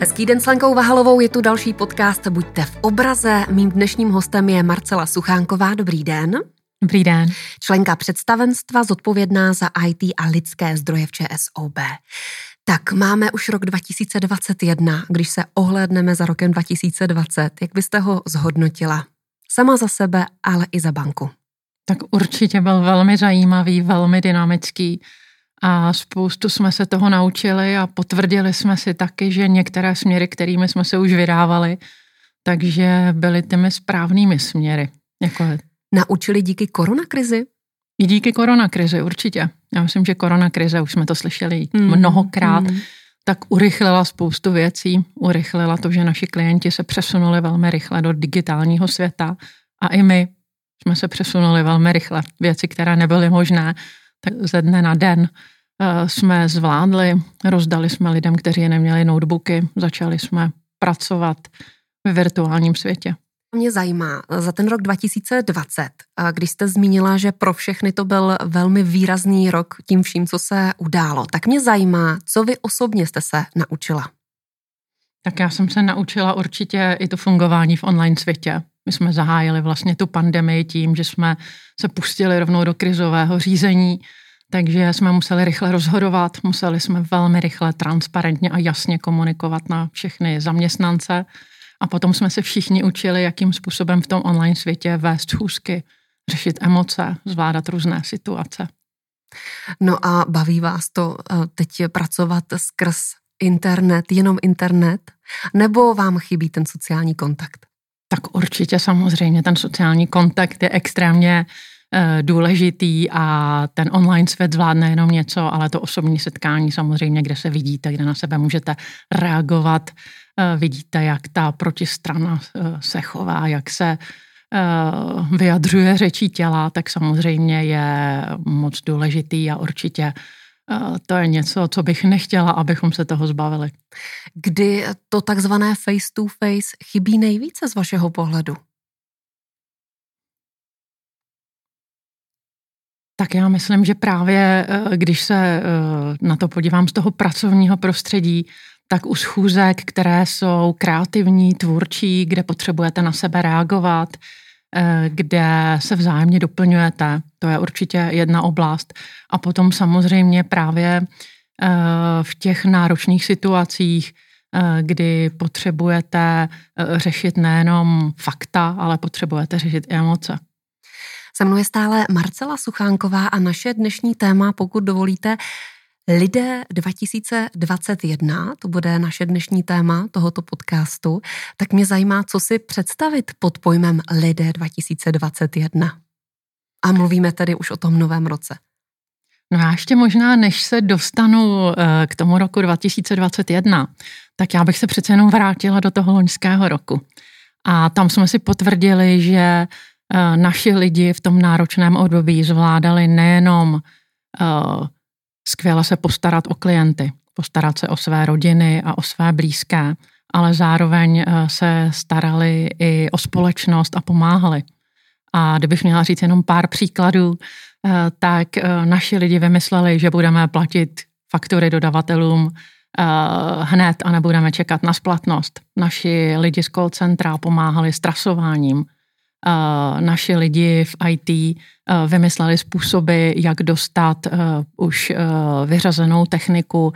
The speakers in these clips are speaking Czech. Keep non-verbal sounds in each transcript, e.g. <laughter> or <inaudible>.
Hezký den s Lenkou Vahalovou, je tu další podcast Buďte v obraze. Mým dnešním hostem je Marcela Suchánková. Dobrý den. Dobrý den. Členka představenstva zodpovědná za IT a lidské zdroje v ČSOB. Tak máme už rok 2021, když se ohlédneme za rokem 2020, jak byste ho zhodnotila? Sama za sebe, ale i za banku. Tak určitě byl velmi zajímavý, velmi dynamický a spoustu jsme se toho naučili a potvrdili jsme si taky, že některé směry, kterými jsme se už vydávali, takže byly těmi správnými směry. Jako. Naučili díky koronakrizi? I díky koronakrizi, určitě. Já myslím, že koronakrize, už jsme to slyšeli mm. mnohokrát, mm. tak urychlila spoustu věcí. Urychlila to, že naši klienti se přesunuli velmi rychle do digitálního světa a i my jsme se přesunuli velmi rychle. Věci, které nebyly možné, tak ze dne na den jsme zvládli. Rozdali jsme lidem, kteří neměli notebooky, začali jsme pracovat ve virtuálním světě. Mě zajímá, za ten rok 2020, když jste zmínila, že pro všechny to byl velmi výrazný rok tím vším, co se událo, tak mě zajímá, co vy osobně jste se naučila? Tak já jsem se naučila určitě i to fungování v online světě. My jsme zahájili vlastně tu pandemii tím, že jsme se pustili rovnou do krizového řízení, takže jsme museli rychle rozhodovat, museli jsme velmi rychle, transparentně a jasně komunikovat na všechny zaměstnance a potom jsme se všichni učili, jakým způsobem v tom online světě vést schůzky, řešit emoce, zvládat různé situace. No a baví vás to eh, teď pracovat skrz internet, jenom internet, nebo vám chybí ten sociální kontakt? Tak určitě samozřejmě ten sociální kontakt je extrémně důležitý a ten online svět zvládne jenom něco, ale to osobní setkání samozřejmě, kde se vidíte, kde na sebe můžete reagovat, eh, vidíte, jak ta protistrana eh, se chová, jak se vyjadřuje řečí těla, tak samozřejmě je moc důležitý a určitě to je něco, co bych nechtěla, abychom se toho zbavili. Kdy to takzvané face to face chybí nejvíce z vašeho pohledu? Tak já myslím, že právě eh, když se eh, na to podívám z toho pracovního prostředí, tak u schůzek, které jsou kreativní, tvůrčí, kde potřebujete na sebe reagovat, Eh, kde se vzájemně doplňujete. To je určitě jedna oblast. A potom samozřejmě právě v těch náročných situacích, kdy potřebujete řešit nejenom fakta, ale potřebujete řešit i emoce. Se mnou je stále Marcela Suchánková a naše dnešní téma, pokud dovolíte, Lidé 2021, to bude naše dnešní téma tohoto podcastu, tak mě zajímá, co si představit pod pojmem Lidé 2021. A mluvíme tedy už o tom novém roce. No já ještě možná, než se dostanu eh, k tomu roku 2021, tak já bych se přece jenom vrátila do toho loňského roku. A tam jsme si potvrdili, že naši lidi v tom náročném období zvládali nejenom eh, skvěle se postarat o klienty, postarat se o své rodiny a o své blízké, ale zároveň eh, se starali i o společnost a pomáhali. A kdybych měla říct jenom pár příkladů, eh, tak eh, naši lidi vymysleli, že budeme platit faktury dodavatelům hned a nebudeme čekat na splatnost. Naši lidi z call centra pomáhali s trasováním, naši lidi v IT vymysleli způsoby, jak dostat už vyřazenou techniku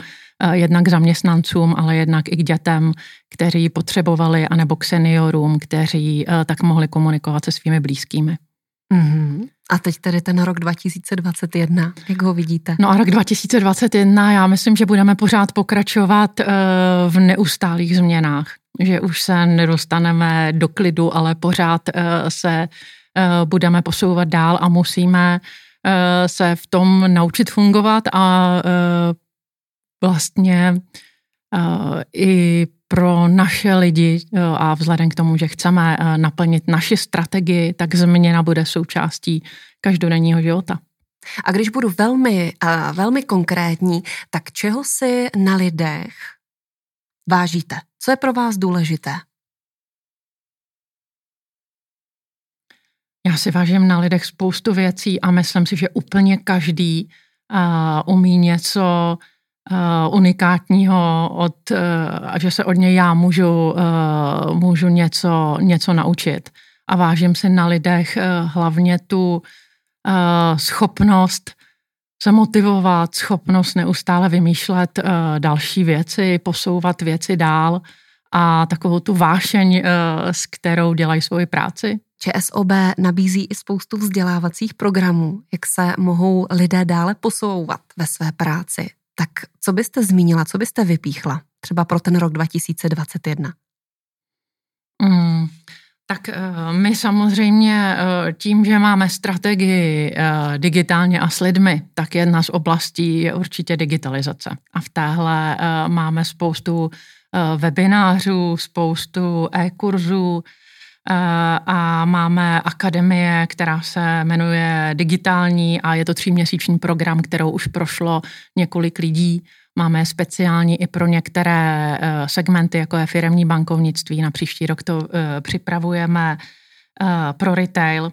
jednak zaměstnancům, ale jednak i k dětem, kteří potřebovali, anebo k seniorům, kteří tak mohli komunikovat se svými blízkými. Mm-hmm. A teď tedy ten rok 2021, jak ho vidíte? No a rok 2021, já myslím, že budeme pořád pokračovat v neustálých změnách že už se nedostaneme do klidu, ale pořád eh, se eh, budeme posouvat dál a musíme eh, se v tom naučit fungovat a vlastně i pro naše lidi a vzhledem k tomu, že chceme naplnit naši strategii, tak změna bude součástí každodenního života. A když budu velmi, velmi konkrétní, tak čeho si na lidech vážíte? Co je pro vás důležité? Já si vážím na lidech spoustu věcí a myslím si, že úplně každý uh, umí něco unikátního, od, uh, že se od něj já můžu, uh, můžu něco, něco naučit. A vážím si na lidech hlavně tu schopnost se motivovat, schopnost neustále vymýšlet další věci, posouvat věci dál a takovou tu vášeň, s kterou dělají svoji práci. ČSOB nabízí i spoustu vzdělávacích programů, jak se mohou lidé dále posouvat ve své práci. Tak co byste zmínila, co byste vypíchla třeba pro ten rok 2021? Mm, tak eh, my samozřejmě eh, tím, že máme strategii eh, digitálně a s lidmi, tak jedna z oblastí je určitě digitalizace. A v téhle máme spoustu webinářů, spoustu e-kurzů, a máme akademie, která se jmenuje Digitální a je to tříměsíční program, kterou už prošlo několik lidí. Máme speciální i pro některé e, segmenty, jako je firemní bankovnictví. Na příští rok to e, připravujeme pro retail.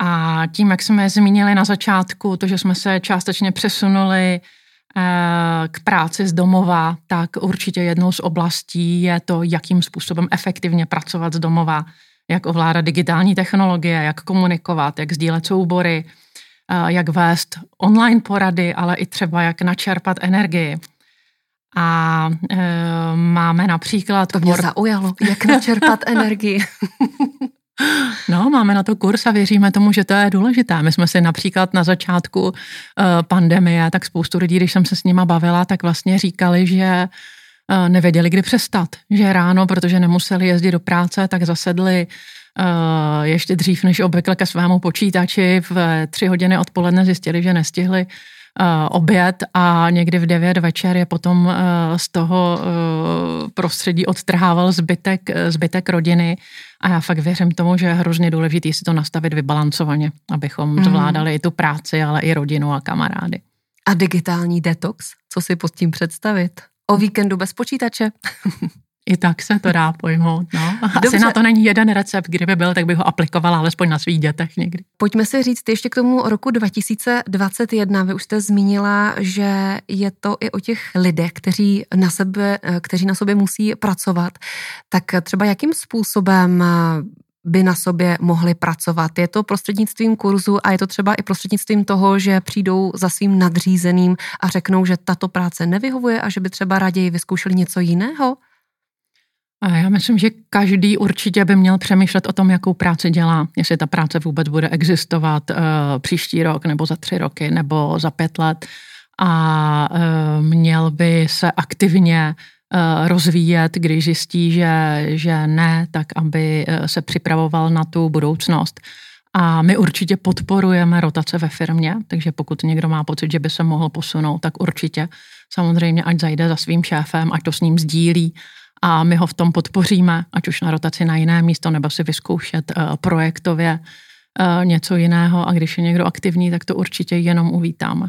A tím, jak jsme zmínili na začátku, to, že jsme se částečně přesunuli k práci z domova, tak určitě jednou z oblastí je to, jakým způsobem efektivně pracovat z domova, jak ovládat digitální technologie, jak komunikovat, jak sdílet soubory, jak vést online porady, ale i třeba jak načerpat energii. A e, máme například... To mě por... zaujalo, jak načerpat <laughs> energii. No, máme na to kurz a věříme tomu, že to je důležité. My jsme si například na začátku uh, pandemie, tak spoustu lidí, když jsem se s nima bavila, tak vlastně říkali, že uh, nevěděli, kdy přestat. Že ráno, protože nemuseli jezdit do práce, tak zasedli uh, ještě dřív než obvykle ke svému počítači. V tři hodiny odpoledne zjistili, že nestihli oběd a někdy v 9 večer je potom uh, z toho uh, prostředí odtrhával zbytek, zbytek rodiny a já fakt věřím tomu, že je hrozně důležité si to nastavit vybalancovaně, abychom mm. zvládali i tu práci, ale i rodinu a kamarády. A digitální detox? Co si pod tím představit? O víkendu bez počítače? <laughs> I tak se to dá pojmout. No. Dobře. Asi na to není jeden recept, kdyby byl, tak bych ho aplikovala alespoň na svých dětech někdy. Pojďme si říct ještě k tomu roku 2021. Vy už jste zmínila, že je to i o těch lidech, kteří na, sebe, kteří na sobě musí pracovat. Tak třeba jakým způsobem by na sobě mohli pracovat. Je to prostřednictvím kurzu a je to třeba i prostřednictvím toho, že přijdou za svým nadřízeným a řeknou, že tato práce nevyhovuje a že by třeba raději vyzkoušeli něco jiného? A já myslím, že každý určitě by měl přemýšlet o tom, jakou práci dělá, jestli ta práce vůbec bude existovat uh, příští rok, nebo za tři roky, nebo za pět let. A uh, měl by se aktivně uh, rozvíjet, když zjistí, že, že ne, tak aby se připravoval na tu budoucnost. A my určitě podporujeme rotace ve firmě, takže pokud někdo má pocit, že by se mohl posunout, tak určitě samozřejmě, ať zajde za svým šéfem, ať to s ním sdílí, a my ho v tom podpoříme, ať už na rotaci na jiné místo, nebo si vyzkoušet uh, projektově uh, něco jiného a když je někdo aktivní, tak to určitě jenom uvítáme.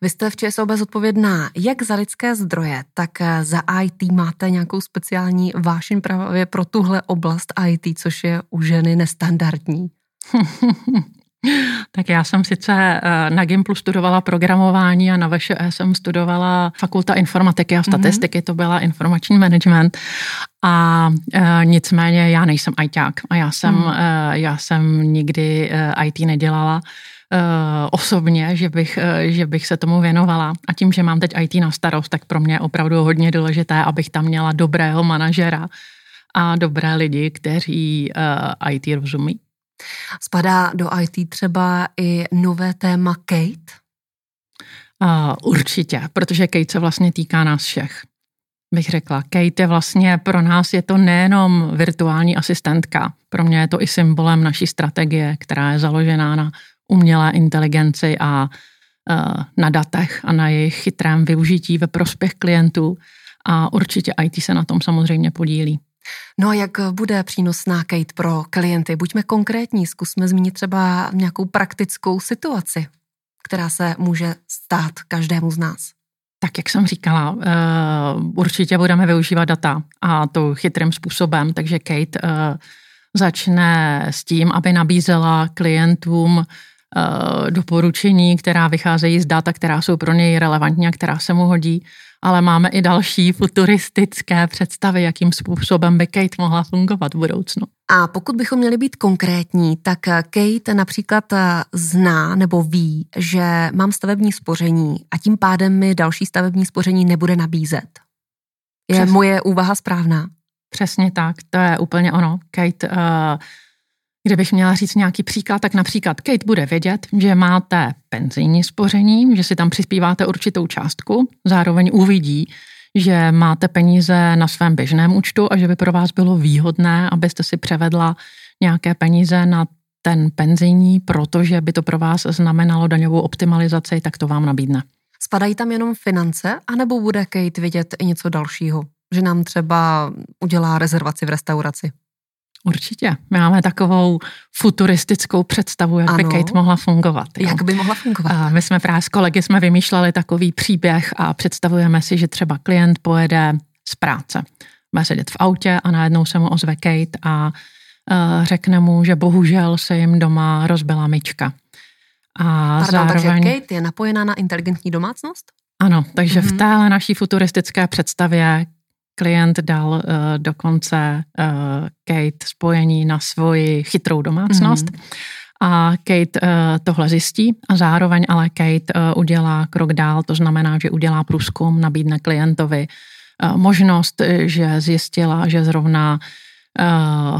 Vy jste v ČSOB zodpovědná jak za lidské zdroje, tak eh, za IT. Máte nějakou speciální vášeň právě pro tuhle oblast IT, což je u ženy nestandardní? <laughs> Tak já jsem sice eh, na Gimplu studovala programování a na VŠE jsem studovala fakulta informatiky a statistiky, mm-hmm. to byla informační management. A e, nicméně já nejsem ITák a já jsem, mm. e, já jsem nikdy e, IT nedělala osobně, že bych, že bych se tomu věnovala. A tím, že mám teď IT na starost, tak pro mě je opravdu hodně důležité, abych tam měla dobrého manažera a dobré lidi, kteří IT rozumí. Spadá do IT třeba i nové téma Kate? Uh, určitě, protože Kate se vlastně týká nás všech. Bych řekla, Kate je vlastně pro nás je to nejenom virtuální asistentka, pro mě je to i symbolem naší strategie, která je založená na umělé inteligenci a uh, na datech a na jejich chytrém využití ve prospěch klientů. A určitě IT se na tom samozřejmě podílí. No a jak bude přínosná Kate pro klienty? Buďme konkrétní, zkusme zmínit třeba nějakou praktickou situaci, která se může stát každému z nás. Tak jak jsem říkala, uh, určitě budeme využívat data a to chytrým způsobem, takže Kate uh, začne s tím, aby nabízela klientům doporučení, která vycházejí z data, která jsou pro něj relevantní a která se mu hodí, ale máme i další futuristické představy, jakým způsobem by Kate mohla fungovat v budoucnu. A pokud bychom měli být konkrétní, tak Kate například zná nebo ví, že mám stavební spoření a tím pádem mi další stavební spoření nebude nabízet. Je Přesně. moje úvaha správná? Přesně tak, to je úplně ono. Kate, uh, kdybych měla říct nějaký příklad, tak například Kate bude vědět, že máte penzijní spoření, že si tam přispíváte určitou částku, zároveň uvidí, že máte peníze na svém běžném účtu a že by pro vás bylo výhodné, abyste si převedla nějaké peníze na ten penzijní, protože by to pro vás znamenalo daňovou optimalizaci, tak to vám nabídne. Spadají tam jenom finance, anebo bude Kate vidět i něco dalšího? Že nám třeba udělá rezervaci v restauraci? Určitě. My máme takovou futuristickou představu, jak ano. by Kate mohla fungovat. Jo. Jak by mohla fungovat? A my jsme právě s kolegy jsme vymýšleli takový příběh a představujeme si, že třeba klient pojede z práce. Bude sedět v autě a najednou se mu ozve Kate a uh, řekne mu, že bohužel se jim doma rozbila myčka. A Pardon, zároveň... takže Kate je napojená na inteligentní domácnost? Ano, takže mm-hmm. v mhm. téhle naší futuristické představě klient dal uh, dokonce uh, Kate spojení na svoji chytrou domácnost. Mm-hmm. A Kate uh, tohle zjistí a zároveň ale Kate uh, udělá krok dál, to znamená, že udělá průzkum, nabídne klientovi uh, možnost, že zjistila, že zrovna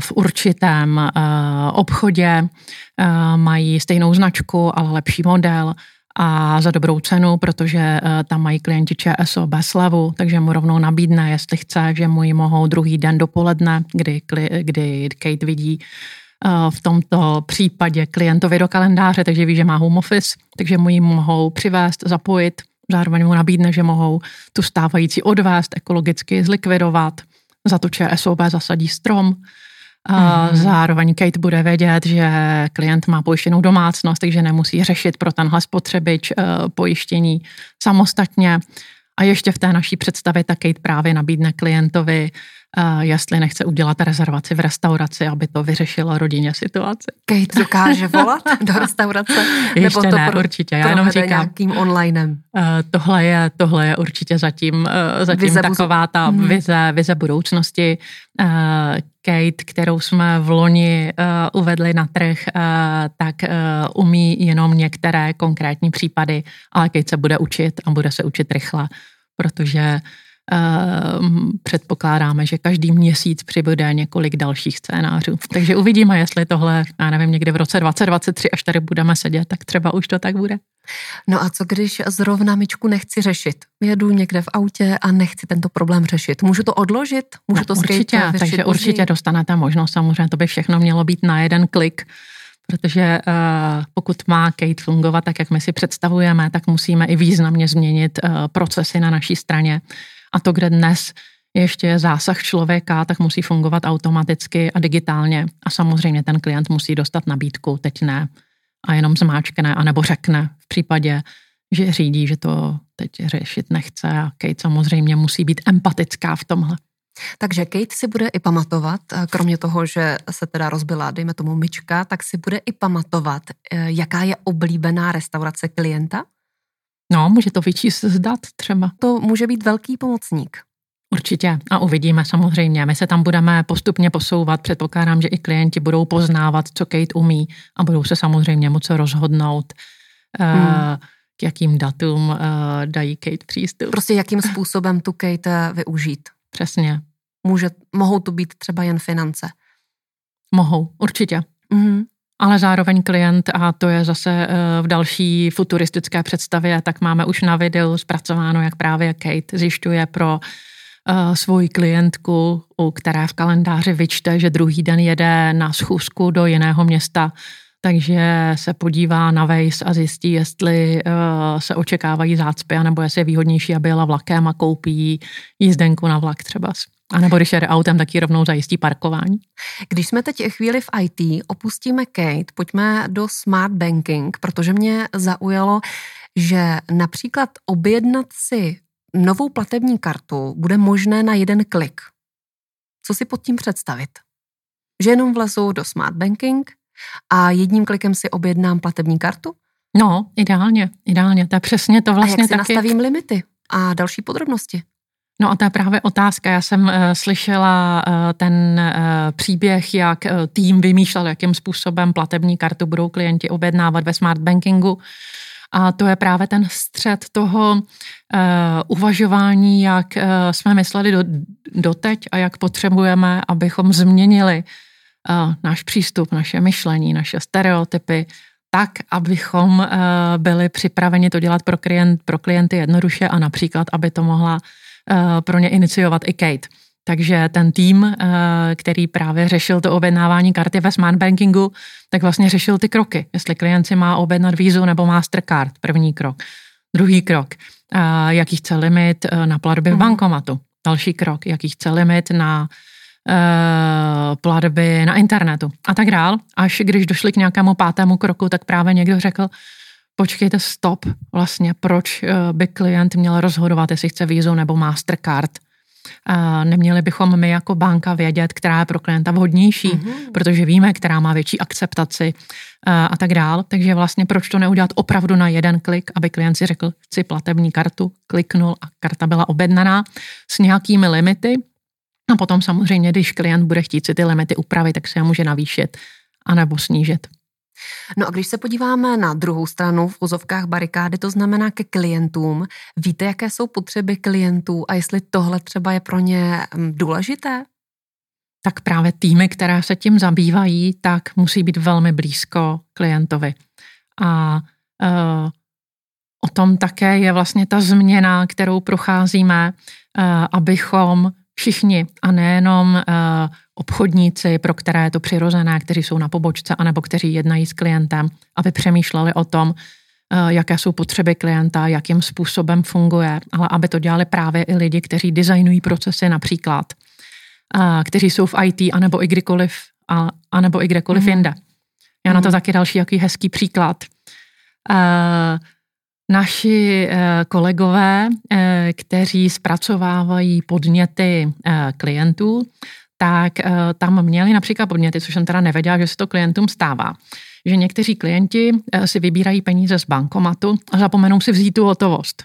v určitém obchodě mají stejnou značku, ale lepší model a za dobrou cenu, protože uh, tam mají klienti ČSO bez slavu, takže mu rovnou nabídne, jestli chce, že mu ji mohou druhý den dopoledne, kdy, kdy Kate vidí uh, v tomto případě klientovi do kalendáře, takže ví, že má home office, takže mu ji mohou přivést, zapojit, zároveň mu nabídne, že mohou tu stávající odvést, ekologicky zlikvidovat, za to ČSOB zasadí strom, mm-hmm. zároveň Kate bude vědět, že klient má pojištěnou domácnost, takže nemusí řešit pro tenhle spotřebič uh, pojištění samostatně. A ještě v té naší představě ta Kate právě nabídne klientovi jestli nechce udělat rezervaci v restauraci, aby to vyřešilo rodině situaci. Kate dokáže <laughs> volat do restaurace? Ještě nebo to ne, pro, určitě. Já jenom říkám. nějakým onlinem? Uh, tohle, je, tohle je určitě zatím, zatím vize taková ta hmm. vize, vize budoucnosti. Kate, kterou jsme v loni uh, uvedli na trh, uh, tak uh, umí jenom některé konkrétní případy, ale Kate se bude učit a bude se učit rychle, protože předpokládáme, že každý měsíc přibude několik dalších scénářů. Takže uvidíme, jestli tohle, já nevím, někde v roce 2023, až tady budeme sedět, tak třeba už to tak bude. No a co když zrovna myčku nechci řešit? Jedu někde v autě a nechci tento problém řešit. Můžu to odložit? Můžu no, to určitě, takže později? určitě dostanete možnost. Samozřejmě to by všechno mělo být na jeden klik protože uh, pokud má Kate fungovat tak, jak my si představujeme, tak musíme i významně změnit uh, procesy na naší straně. A to, kde dnes ještě je zásah člověka, tak musí fungovat automaticky a digitálně. A samozřejmě ten klient musí dostat nabídku, teď ne. A jenom zmáčkne, anebo řekne v případě, že řídí, že to teď řešit nechce. A Kate samozřejmě musí být empatická v tomhle. Takže Kate si bude i pamatovat, kromě toho, že se teda rozbila, dejme tomu myčka, tak si bude i pamatovat, eh, jaká je oblíbená restaurace klienta? No, může to vyčíst z dat třeba. To může být velký pomocník. Určitě a uvidíme samozřejmě. My se tam budeme postupně posouvat. Předpokládám, že i klienti budou poznávat, co Kate umí a budou se samozřejmě moci rozhodnout, eh, hmm. k jakým datům uh, dají Kate přístup. Prostě jakým způsobem tu Kate využít. Přesně. Může, mohou to být třeba jen finance. Mohou, určitě. Mm-hmm ale zároveň klient, a to je zase eh, v další futuristické představě, tak máme už na videu zpracováno, jak právě Kate zjišťuje pro uh, svoji klientku, u které v kalendáři vyčte, že druhý den jede na schůzku do jiného města, takže se podívá na Waze a zjistí, jestli uh, se očekávají zácpy, anebo jestli je výhodnější, aby jela vlakem a koupí jízdenku na vlak třeba. A nebo když jede autem, tak ji rovnou zajistí parkování. Když jsme teď chvíli v IT, opustíme Kate, pojďme do smart banking, protože mě zaujalo, že například objednat si novou platební kartu bude možné na jeden klik. Co si pod tím představit? Že jenom vlezou do smart banking, A jedním klikem si objednám platební kartu? No, ideálně, ideálně. To je přesně to vlastně a jak si taky... nastavím limity a další podrobnosti? No a to je právě otázka. Já jsem uh, slyšela uh, ten uh, příběh, jak uh, tým vymýšlel, jakým způsobem platební kartu budou klienti objednávat ve smart bankingu. A to je právě ten střed toho uh, uvažování, jak uh, jsme mysleli do, doteď a jak potřebujeme, abychom změnili uh, náš přístup, naše myšlení, naše stereotypy, tak, abychom uh, byli připraveni to dělat pro, klient, pro klienty jednoduše a například, aby to mohla pro ně iniciovat i Kate. Takže ten tým, který právě řešil to objednávání karty ve smart bankingu, tak vlastně řešil ty kroky. Jestli klient si má objednat vízu nebo Mastercard, první krok. Druhý krok, jaký chce limit na platby v mhm. bankomatu. Další krok, jaký chce limit na platby na internetu a tak dál. Až když došli k nějakému pátému kroku, tak právě někdo řekl, počkejte, stop, vlastně proč by klient měl rozhodovat, jestli chce vízu nebo Mastercard Neměli bychom my jako banka vědět, která je pro klienta vhodnější, mm-hmm. protože víme, která má větší akceptaci a tak dál. Takže vlastně proč to neudělat opravdu na jeden klik, aby klient si řekl, chci platební kartu, kliknul a karta byla objednaná s nějakými limity. A potom samozřejmě, když klient bude chtít si ty limity upravit, tak se je může navýšit anebo snížit. No a když se podíváme na druhou stranu v úzovkách barikády, to znamená ke klientům, víte, jaké jsou potřeby klientů a jestli tohle třeba je pro ně mm, důležité? Tak právě týmy, které se tím zabývají, tak musí být velmi blízko klientovi. A uh, o tom také je vlastně ta změna, kterou procházíme, uh, abychom všichni a nejenom uh, obchodníci, pro které je to přirozené, kteří jsou na pobočce, anebo kteří jednají s klientem, aby přemýšleli o tom, uh, jaké jsou potřeby klienta, jakým způsobem funguje, ale aby to dělali právě i lidi, kteří designují procesy například, uh, kteří jsou v IT, anebo i kdykoliv, a, anebo i kdekoliv mm-hmm. jinde. Já mm-hmm. na to mhm. taky další jaký hezký příklad. Uh, Naši eh, kolegové, eh, kteří zpracovávají podněty eh, klientů, tak tam měli například podněty, což jsem teda nevěděla, že se to klientům stává. Že někteří klienti si vybírají peníze z bankomatu a zapomenou si vzít tu hotovost.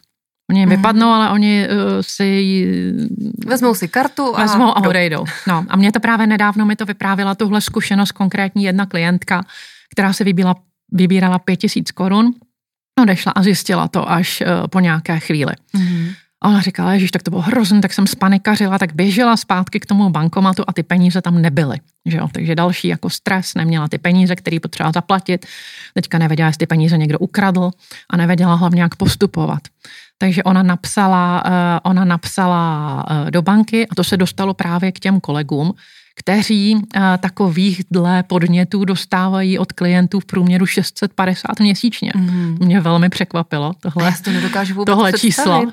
Oni jim mm. vypadnou, ale oni uh, si... Vezmou si kartu a... Vezmou a odejdou. No, a mě to právě nedávno mi to vyprávila tuhle zkušenost konkrétní jedna klientka, která si vybíla, vybírala pět tisíc korun odešla a zjistila to až uh, po nějaké chvíli. Mm-hmm. A ona říkala, že tak to bylo hrozné, tak jsem spanikařila, tak běžela zpátky k tomu bankomatu a ty peníze tam nebyly. Že jo? Takže další jako stres, neměla ty peníze, které potřeba zaplatit. Teďka nevěděla, jestli ty peníze někdo ukradl a nevěděla hlavně, jak postupovat. Takže ona napsala, uh, ona napsala uh, do banky a to se dostalo právě k těm kolegům, kteří eh, takových dle podnětů dostávají od klientů v průměru 650 měsíčně. Mm. Mě velmi překvapilo tohle, Já to nedokážu vůbec tohle číslo.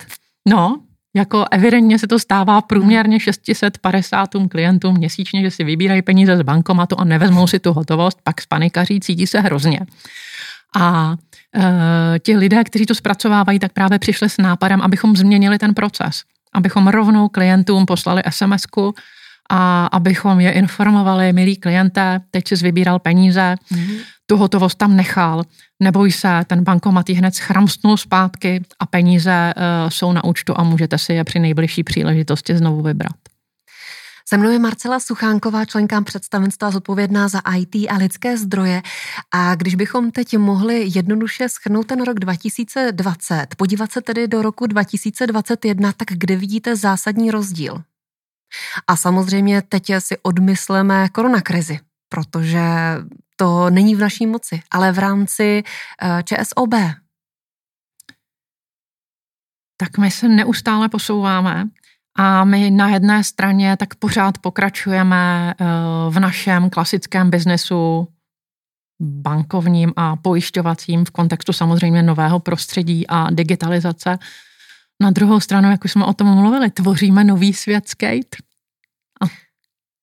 No, jako evidentně se to stává průměrně 650 klientům měsíčně, že si vybírají peníze z bankomatu a nevezmou si tu hotovost, pak spanikaří, cítí se hrozně. A e, ti lidé, kteří to zpracovávají, tak právě přišli s nápadem, abychom změnili ten proces. Abychom rovnou klientům poslali SMS-ku, a abychom je informovali, milí klienté, teď si vybíral peníze, mm-hmm. tu hotovost tam nechal, neboj se, ten bankomat ji hned schramstnul zpátky a peníze uh, jsou na účtu a můžete si je při nejbližší příležitosti znovu vybrat. Se mnou je Marcela Suchánková, členka představenstva zodpovědná za IT a lidské zdroje. A když bychom teď mohli jednoduše schrnout ten rok 2020, podívat se tedy do roku 2021, tak kde vidíte zásadní rozdíl? A samozřejmě teď si odmysleme koronakrizi, protože to není v naší moci, ale v rámci eh, ČSOB. Tak my se neustále posouváme a my na jedné straně tak pořád pokračujeme eh, v našem klasickém biznesu bankovním a pojišťovacím v kontextu samozřejmě nového prostředí a digitalizace. Na druhou stranu, jak už jsme o tom mluvili, tvoříme nový svět skate. A,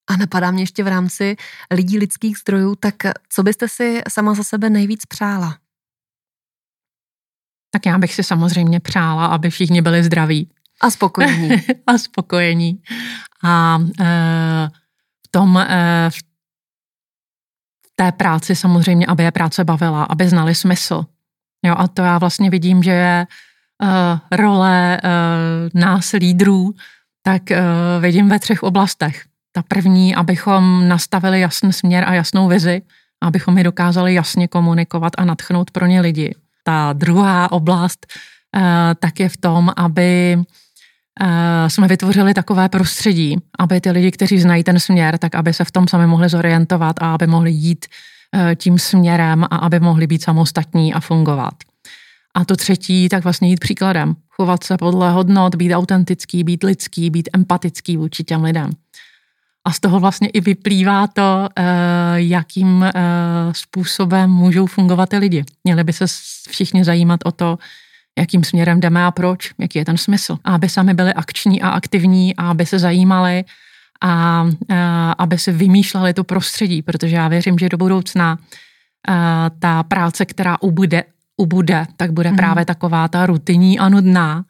a napadá mě ještě v rámci lidí lidských zdrojů, tak co byste si sama za sebe nejvíc přála? Tak já bych si samozřejmě přála, aby všichni byli zdraví. A spokojení. <laughs> a spokojení. A e, v tom, e, v té práci samozřejmě, aby je práce bavila, aby znali smysl. Jo, a to já vlastně vidím, že je role uh, nás lídrů, tak uh, vidím ve třech oblastech. Ta první, abychom nastavili jasný směr a jasnou vizi, abychom je dokázali jasně komunikovat a natchnout pro ně lidi. Ta druhá oblast tak je v tom, aby jsme vytvořili takové prostředí, aby ty lidi, kteří znají ten směr, tak aby se v tom sami mohli zorientovat a aby mohli jít tím směrem a aby mohli být samostatní a fungovat. A to třetí, tak vlastně jít příkladem. Chovat se podle hodnot, být autentický, být lidský, být empatický vůči těm lidem. A z toho vlastně i vyplývá to, eh, jakým eh, způsobem můžou fungovat ty lidi. Měli by se všichni zajímat o to, jakým směrem jdeme a proč, jaký je ten smysl. A aby sami byli akční a aktivní a aby se zajímali a, a eh, aby si vymýšleli to prostředí, protože já věřím, že do budoucna ta práce, která ubude, ubude, tak bude mm. právě taková ta rutinní a nudná,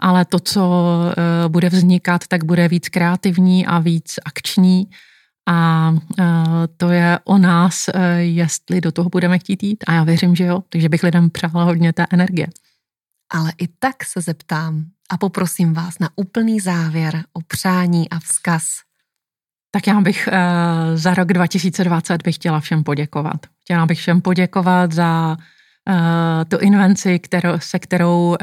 ale to, co uh, bude vznikat, tak bude víc kreativní a víc akční a uh, to je o nás, uh, jestli do toho budeme chtít jít a já věřím, že jo, takže bych lidem přála hodně té energie. Ale i tak se zeptám a poprosím vás na úplný závěr o přání a vzkaz. Tak já bych za rok 2020 bych chtěla všem poděkovat. Chtěla bych všem poděkovat za tu invenci, kterou, se kterou uh,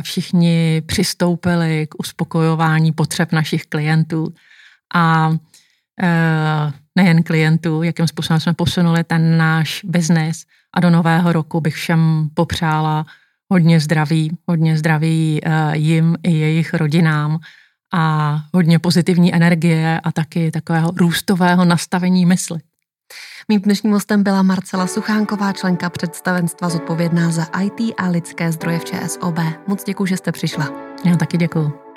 všichni přistoupili k uspokojování potřeb našich klientů. A uh, nejen klientů, jakým způsobem jsme posunuli ten náš biznis. A do nového roku bych všem popřála hodně zdraví, hodně zdraví jim i jejich rodinám. A hodně pozitivní energie a taky takového růstového nastavení mysli. Mým dnešním hostem byla Marcela Suchánková, členka představenstva zodpovědná za IT a lidské zdroje v ČSOB. Moc děkuji, že jste přišla. Já taky děkuji.